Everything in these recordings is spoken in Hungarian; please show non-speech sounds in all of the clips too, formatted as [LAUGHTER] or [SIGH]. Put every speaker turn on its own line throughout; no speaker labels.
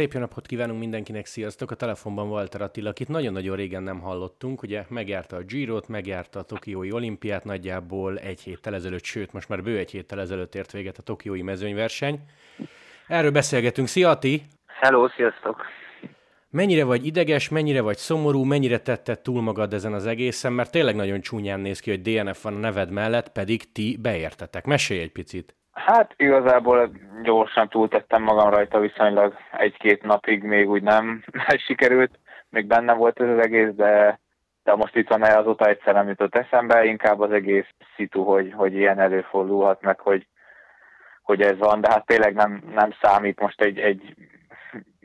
Szép jó napot kívánunk mindenkinek, sziasztok! A telefonban Walter Attila, akit nagyon-nagyon régen nem hallottunk, ugye megjárta a Girot, megjárta a Tokiói olimpiát nagyjából egy héttel ezelőtt, sőt most már bő egy héttel ezelőtt ért véget a Tokiói mezőnyverseny. Erről beszélgetünk. Szia Ati!
Hello, sziasztok!
Mennyire vagy ideges, mennyire vagy szomorú, mennyire tetted túl magad ezen az egészen, mert tényleg nagyon csúnyán néz ki, hogy DNF van a neved mellett, pedig ti beértetek. Mesélj egy picit!
Hát igazából gyorsan túltettem magam rajta viszonylag egy-két napig még úgy [LAUGHS] nem sikerült, még benne volt ez az egész, de, de most itt van azóta egyszer nem jutott eszembe, inkább az egész szitu, hogy, hogy ilyen előfordulhat meg, hogy, hogy ez van, de hát tényleg nem, nem számít most egy, egy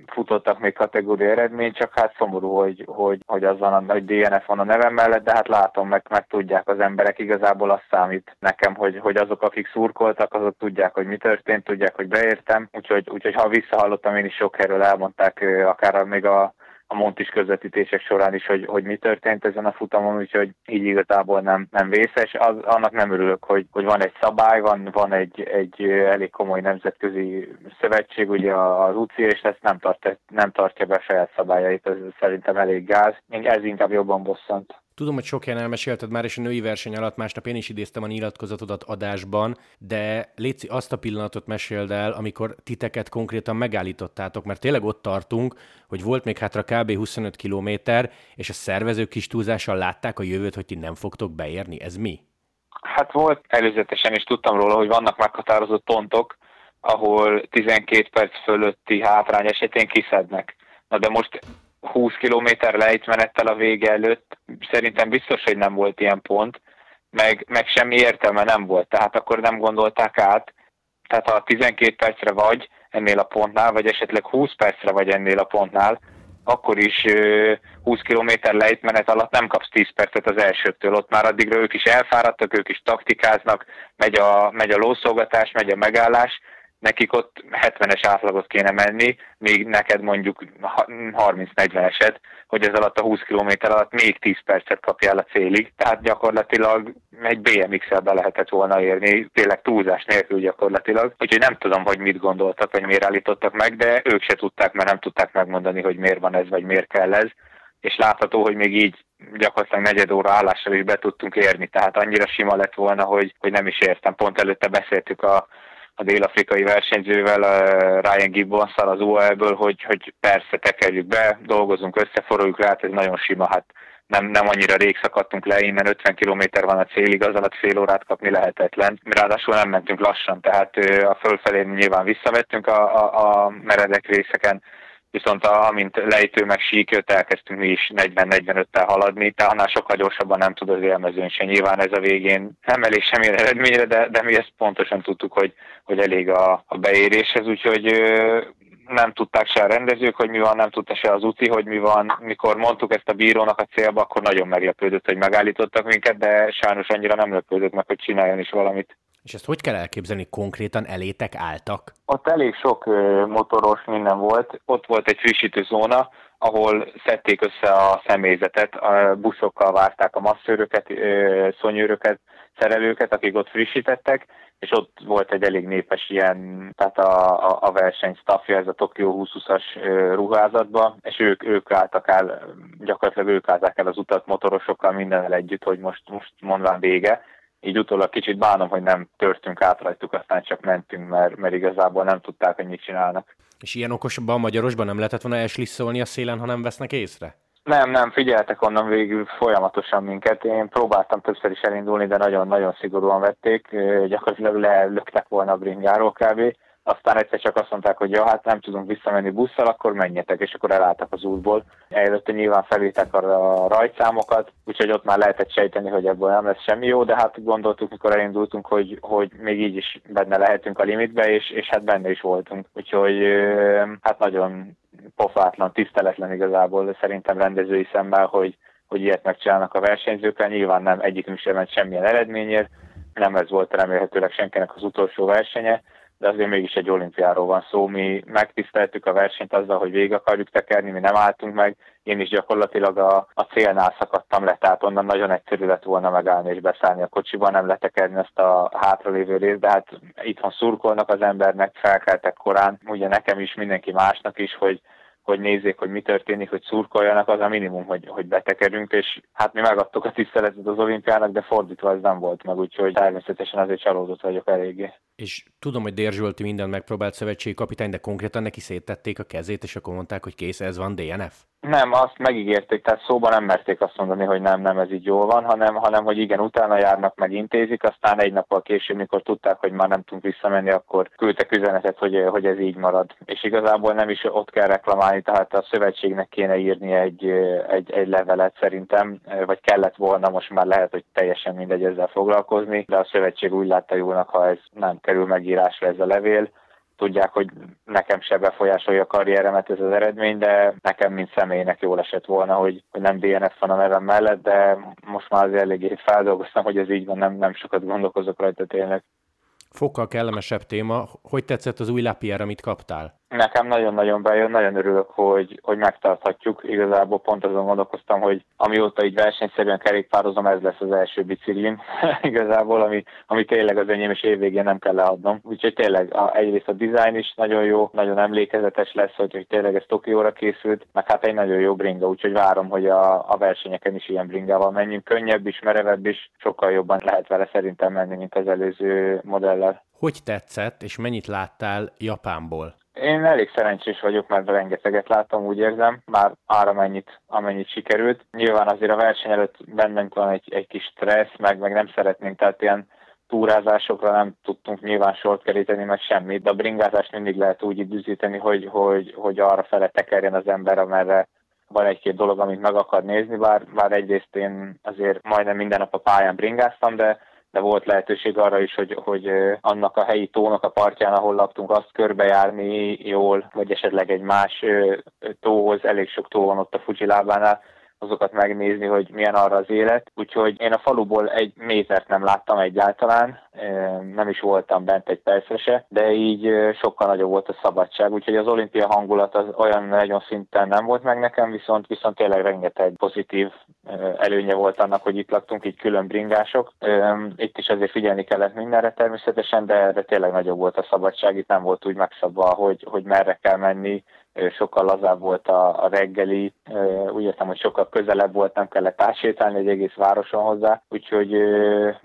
futottak még kategória eredmény, csak hát szomorú, hogy, hogy, hogy az van, hogy DNF van a nevem mellett, de hát látom, meg, meg tudják az emberek, igazából azt számít nekem, hogy, hogy azok, akik szurkoltak, azok tudják, hogy mi történt, tudják, hogy beértem, úgyhogy, úgyhogy ha visszahallottam, én is sok erről elmondták, akár még a a Montis közvetítések során is, hogy, hogy mi történt ezen a futamon, úgyhogy így igazából nem, nem vészes. Az, annak nem örülök, hogy, hogy van egy szabály, van, van egy, egy elég komoly nemzetközi szövetség, ugye az UCI, és ezt nem, tart, nem tartja be saját szabályait, ez szerintem elég gáz. Ez inkább jobban bosszant.
Tudom, hogy sok helyen elmesélted már, és a női verseny alatt másnap én is idéztem a nyilatkozatodat adásban, de Léci azt a pillanatot meséld el, amikor titeket konkrétan megállítottátok, mert tényleg ott tartunk, hogy volt még hátra kb. 25 kilométer, és a szervezők kis túlzással látták a jövőt, hogy ti nem fogtok beérni. Ez mi?
Hát volt előzetesen is tudtam róla, hogy vannak meghatározott pontok, ahol 12 perc fölötti hátrány esetén kiszednek. Na de most 20 km lejtmenettel a vége előtt szerintem biztos, hogy nem volt ilyen pont, meg, meg semmi értelme nem volt, tehát akkor nem gondolták át, tehát ha 12 percre vagy ennél a pontnál, vagy esetleg 20 percre vagy ennél a pontnál, akkor is 20 km lejtmenet alatt nem kapsz 10 percet az elsőtől. Ott már addigra ők is elfáradtak, ők is taktikáznak, megy a, megy a lószolgatás, megy a megállás, nekik ott 70-es átlagot kéne menni, még neked mondjuk 30-40 eset, hogy ez alatt a 20 km alatt még 10 percet kapjál a célig. Tehát gyakorlatilag egy BMX-el be lehetett volna érni, tényleg túlzás nélkül gyakorlatilag. Úgyhogy nem tudom, hogy mit gondoltak, vagy miért állítottak meg, de ők se tudták, mert nem tudták megmondani, hogy miért van ez, vagy miért kell ez. És látható, hogy még így gyakorlatilag negyed óra állással is be tudtunk érni, tehát annyira sima lett volna, hogy, hogy nem is értem. Pont előtte beszéltük a a dél-afrikai versenyzővel, Ryan gibbons az UAE-ből, hogy, hogy persze tekerjük be, dolgozunk össze, forogjuk rá, hát ez nagyon sima, hát nem, nem annyira rég szakadtunk le, innen 50 km van a célig, az alatt fél órát kapni lehetetlen. Ráadásul nem mentünk lassan, tehát a fölfelé nyilván visszavettünk a, a, a meredek részeken, viszont amint lejtő meg sík jött, elkezdtünk mi is 40-45-tel haladni, tehát annál sokkal gyorsabban nem tud az élmezőn se. Nyilván ez a végén nem elég semmilyen eredményre, de, de mi ezt pontosan tudtuk, hogy, hogy elég a, a beéréshez, úgyhogy nem tudták se a rendezők, hogy mi van, nem tudta se az UCI, hogy mi van. Mikor mondtuk ezt a bírónak a célba, akkor nagyon meglepődött, hogy megállítottak minket, de sajnos annyira nem lepődött meg, hogy csináljon is valamit.
És ezt hogy kell elképzelni? Konkrétan elétek álltak?
Ott elég sok motoros minden volt. Ott volt egy frissítő zóna, ahol szedték össze a személyzetet, a buszokkal várták a masszőröket, szonyőröket, szerelőket, akik ott frissítettek, és ott volt egy elég népes ilyen, tehát a, a, a verseny staffja, ez a Tokyo 2020-as ruházatba, és ők, ők álltak el, gyakorlatilag ők állták el az utat motorosokkal mindennel együtt, hogy most, most mondván vége, így utólag kicsit bánom, hogy nem törtünk át rajtuk, aztán csak mentünk, mert, mert igazából nem tudták, hogy mit csinálnak.
És ilyen okosabban, magyarosban nem lehetett volna eslisszolni a szélen, ha nem vesznek észre?
Nem, nem, figyeltek onnan végül folyamatosan minket. Én próbáltam többször is elindulni, de nagyon-nagyon szigorúan vették. Gyakorlatilag lelöktek volna a bringáról kb. Aztán egyszer csak azt mondták, hogy ja, hát nem tudunk visszamenni busszal, akkor menjetek, és akkor elálltak az útból. Előtte nyilván felírták a rajtszámokat, úgyhogy ott már lehetett sejteni, hogy ebből nem lesz semmi jó, de hát gondoltuk, mikor elindultunk, hogy, hogy még így is benne lehetünk a limitbe, és, és hát benne is voltunk. Úgyhogy hát nagyon pofátlan, tiszteletlen igazából szerintem rendezői szemben, hogy, hogy ilyet megcsinálnak a versenyzőkkel. Nyilván nem egyikünk sem ment semmilyen eredményért, nem ez volt remélhetőleg senkinek az utolsó versenye, de azért mégis egy olimpiáról van szó. Mi megtiszteltük a versenyt azzal, hogy végig akarjuk tekerni, mi nem álltunk meg, én is gyakorlatilag a, a célnál szakadtam le, tehát onnan nagyon egyszerű lett volna megállni és beszállni a kocsiba, nem letekerni ezt a hátralévő részt, de hát itthon szurkolnak az embernek, felkeltek korán, ugye nekem is, mindenki másnak is, hogy hogy nézzék, hogy mi történik, hogy szurkoljanak, az a minimum, hogy, hogy betekerünk, és hát mi megadtuk a tiszteletet az olimpiának, de fordítva ez nem volt meg, úgyhogy természetesen azért csalódott vagyok eléggé.
És tudom, hogy Dér Zsolti mindent megpróbált szövetségi kapitány, de konkrétan neki széttették a kezét, és akkor mondták, hogy kész, ez van DNF?
Nem, azt megígérték, tehát szóban nem merték azt mondani, hogy nem, nem, ez így jól van, hanem, hanem hogy igen, utána járnak, meg intézik, aztán egy nappal később, mikor tudták, hogy már nem tudunk visszamenni, akkor küldtek üzenetet, hogy, hogy ez így marad. És igazából nem is ott kell reklamálni, tehát a szövetségnek kéne írni egy, egy, egy levelet szerintem, vagy kellett volna, most már lehet, hogy teljesen mindegy ezzel foglalkozni, de a szövetség úgy látta jónak, ha ez nem kerül megírásra ez a levél, tudják, hogy nekem se befolyásolja a karrieremet ez az eredmény, de nekem, mint személynek jól esett volna, hogy, hogy nem DNF van a nevem mellett, de most már azért eléggé feldolgoztam, hogy ez így van, nem, nem sokat gondolkozok rajta tényleg.
Fokkal kellemesebb téma, hogy tetszett az új Lapierre, amit kaptál?
Nekem nagyon-nagyon bejön, nagyon örülök, hogy, hogy megtarthatjuk. Igazából pont azon gondolkoztam, hogy amióta így versenyszerűen kerékpározom, ez lesz az első biciklim. [LAUGHS] Igazából, ami, ami tényleg az enyém, és évvégén nem kell leadnom. Úgyhogy tényleg a, egyrészt a design is nagyon jó, nagyon emlékezetes lesz, hogy, hogy tényleg ez Tokióra készült, meg hát egy nagyon jó bringa, úgyhogy várom, hogy a, a versenyeken is ilyen bringával menjünk. Könnyebb is, merevebb is, sokkal jobban lehet vele szerintem menni, mint az előző modellel.
Hogy tetszett, és mennyit láttál Japánból?
Én elég szerencsés vagyok, mert rengeteget láttam, úgy érzem, már ára amennyit, amennyit sikerült. Nyilván azért a verseny előtt bennünk van egy, egy kis stressz, meg, meg nem szeretnénk, tehát ilyen túrázásokra nem tudtunk nyilván sort keríteni, meg semmit, de a bringázást mindig lehet úgy időzíteni, hogy, hogy, hogy arra fele tekerjen az ember, amerre van egy-két dolog, amit meg akar nézni, bár, bár egyrészt én azért majdnem minden nap a pályán bringáztam, de de volt lehetőség arra is, hogy, hogy annak a helyi tónak a partján, ahol laktunk, azt körbejárni jól, vagy esetleg egy más tóhoz, elég sok tó van ott a Fuji lábánál, azokat megnézni, hogy milyen arra az élet. Úgyhogy én a faluból egy métert nem láttam egyáltalán, nem is voltam bent egy percre se, de így sokkal nagyobb volt a szabadság, úgyhogy az olimpia hangulat az olyan nagyon szinten nem volt meg nekem, viszont, viszont tényleg rengeteg pozitív előnye volt annak, hogy itt laktunk, így külön bringások. Itt is azért figyelni kellett mindenre természetesen, de, de tényleg nagyobb volt a szabadság, itt nem volt úgy megszabva, hogy, hogy merre kell menni, sokkal lazább volt a, a reggeli, úgy értem, hogy sokkal közelebb volt, nem kellett átsétálni egy egész városon hozzá, úgyhogy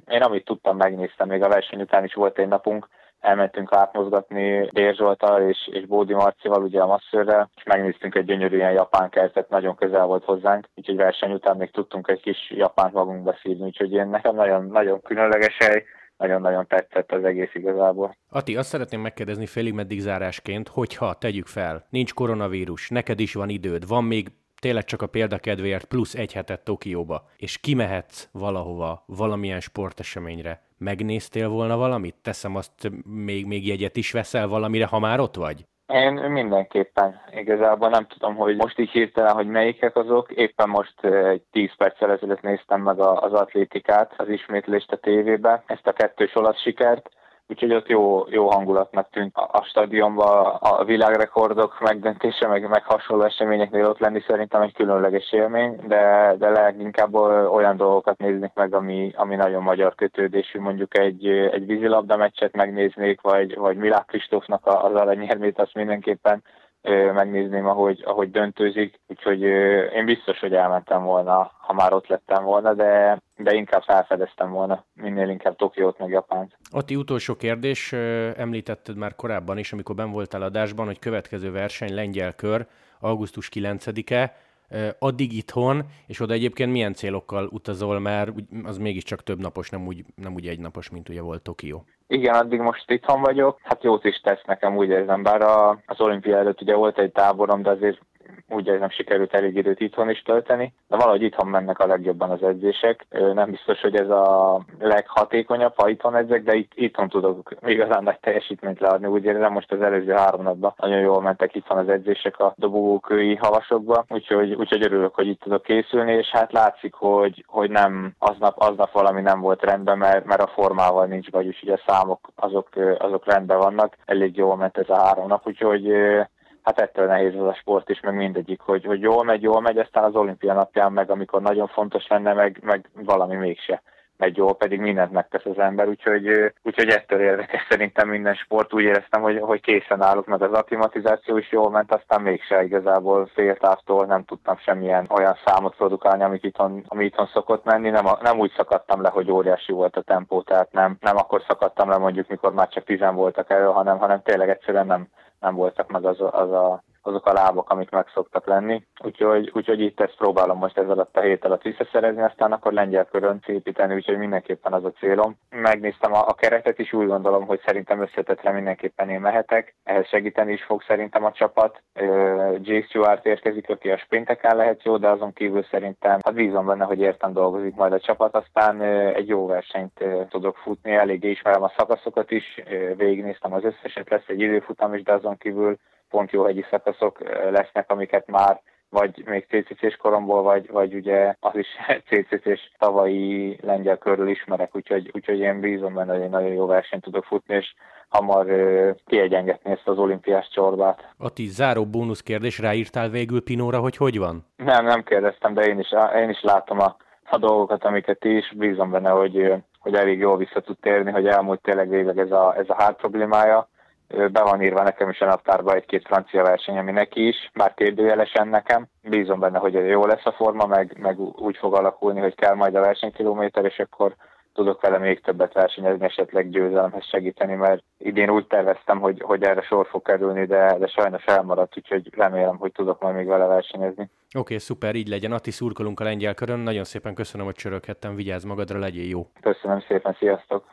én amit tudtam, megnéztem, még a verseny után is volt egy napunk, elmentünk átmozgatni Dér Zsoltal és, és Bódi Marcival, ugye a masszörrel, és megnéztünk egy gyönyörű ilyen japán kertet, nagyon közel volt hozzánk, úgyhogy verseny után még tudtunk egy kis japánt magunkba szívni, úgyhogy én nekem nagyon, nagyon különleges hely, nagyon-nagyon tetszett az egész igazából.
Ati, azt szeretném megkérdezni félig meddig zárásként, hogyha tegyük fel, nincs koronavírus, neked is van időd, van még tényleg csak a példakedvéért plusz egy hetet Tokióba, és kimehetsz valahova, valamilyen sporteseményre, megnéztél volna valamit? Teszem azt, még, még jegyet is veszel valamire, ha már ott vagy?
Én mindenképpen. Igazából nem tudom, hogy most így hirtelen, hogy melyikek azok. Éppen most egy 10 perccel ezelőtt néztem meg az atlétikát, az ismétlést a tévébe, ezt a kettős olasz sikert úgyhogy ott jó, jó hangulatnak tűnt a, a stadionban a világrekordok megdöntése, meg, meg hasonló eseményeknél ott lenni szerintem egy különleges élmény, de, de leginkább olyan dolgokat néznék meg, ami, ami nagyon magyar kötődésű, mondjuk egy, egy vízilabda meccset megnéznék, vagy, vagy Milák Kristófnak az aranyérmét, azt mindenképpen megnézném, ahogy, ahogy döntőzik, úgyhogy én biztos, hogy elmentem volna, ha már ott lettem volna, de, de inkább felfedeztem volna, minél inkább Tokiót meg Japánt.
Atti, utolsó kérdés, említetted már korábban is, amikor ben voltál adásban, hogy következő verseny lengyel kör, augusztus 9-e, addig itthon, és oda egyébként milyen célokkal utazol, mert az mégiscsak több napos, nem úgy, nem úgy egy napos, mint ugye volt Tokió.
Igen, addig most itthon vagyok. Hát jót is tesz nekem, úgy érzem, bár a, az olimpia előtt ugye volt egy táborom, de azért ugye nem sikerült elég időt itthon is tölteni, de valahogy itthon mennek a legjobban az edzések. Nem biztos, hogy ez a leghatékonyabb, ha itthon edzek, de itt, itthon tudok igazán nagy teljesítményt leadni. Úgy érzem, most az előző három napban nagyon jól mentek itthon az edzések a dobogókői havasokba, úgyhogy, úgyhogy örülök, hogy itt tudok készülni, és hát látszik, hogy, hogy nem aznap, aznap valami nem volt rendben, mert, mert a formával nincs vagy, úgyhogy a számok azok, azok rendben vannak. Elég jól ment ez a három nap, úgyhogy hát ettől nehéz az a sport is, meg mindegyik, hogy, hogy jól megy, jól megy, aztán az olimpia napján meg, amikor nagyon fontos lenne, meg, meg valami mégse megy jól, pedig mindent megtesz az ember, úgyhogy, úgyhogy ettől érdekes szerintem minden sport. Úgy éreztem, hogy, hogy készen állok, meg az aklimatizáció is jól ment, aztán mégse igazából féltávtól nem tudtam semmilyen olyan számot produkálni, amit itthon, ami itthon szokott menni. Nem, nem úgy szakadtam le, hogy óriási volt a tempó, tehát nem, nem akkor szakadtam le mondjuk, mikor már csak tizen voltak elő, hanem, hanem tényleg egyszerűen nem, nem voltak meg az, az a azok a lábak, amik meg szoktak lenni. Úgyhogy, úgyhogy itt ezt próbálom most ezzel alatt a hét alatt visszaszerezni, aztán akkor lengyel körön építeni, úgyhogy mindenképpen az a célom. Megnéztem a, a keretet is, úgy gondolom, hogy szerintem összetetre mindenképpen én mehetek. Ehhez segíteni is fog szerintem a csapat. Jake Stewart érkezik, aki a sprinteken lehet jó, de azon kívül szerintem hát bízom benne, hogy értem dolgozik majd a csapat, aztán egy jó versenyt tudok futni, eléggé ismerem a szakaszokat is, végignéztem az összeset, lesz egy időfutam is, de azon kívül pont jó hegyi szakaszok lesznek, amiket már vagy még CCC-s koromból, vagy, vagy ugye az is [LAUGHS] CCC-s tavalyi lengyel körül ismerek, úgyhogy, úgyhogy én bízom benne, hogy egy nagyon jó versenyt tudok futni, és hamar kiegyengetni ezt az olimpiás csorbát.
Ati, záró bónusz kérdés, ráírtál végül Pinóra, hogy hogy van?
Nem, nem kérdeztem, de én is, én is látom a, a dolgokat, amiket ti is, bízom benne, hogy, hogy elég jól vissza tud térni, hogy elmúlt tényleg végleg ez a, ez a hát problémája, be van írva nekem is a naptárba egy-két francia verseny, ami neki is, már kérdőjelesen nekem. Bízom benne, hogy jó lesz a forma, meg, meg úgy fog alakulni, hogy kell majd a versenykilométer, és akkor tudok vele még többet versenyezni, esetleg győzelemhez segíteni, mert idén úgy terveztem, hogy, hogy erre sor fog kerülni, de, de sajnos elmaradt, úgyhogy remélem, hogy tudok majd még vele versenyezni. Oké,
okay, szuper, így legyen. Ati, szurkolunk a lengyel körön. Nagyon szépen köszönöm, hogy csöröghettem. Vigyázz magadra, legyél jó.
Köszönöm szépen, sziasztok!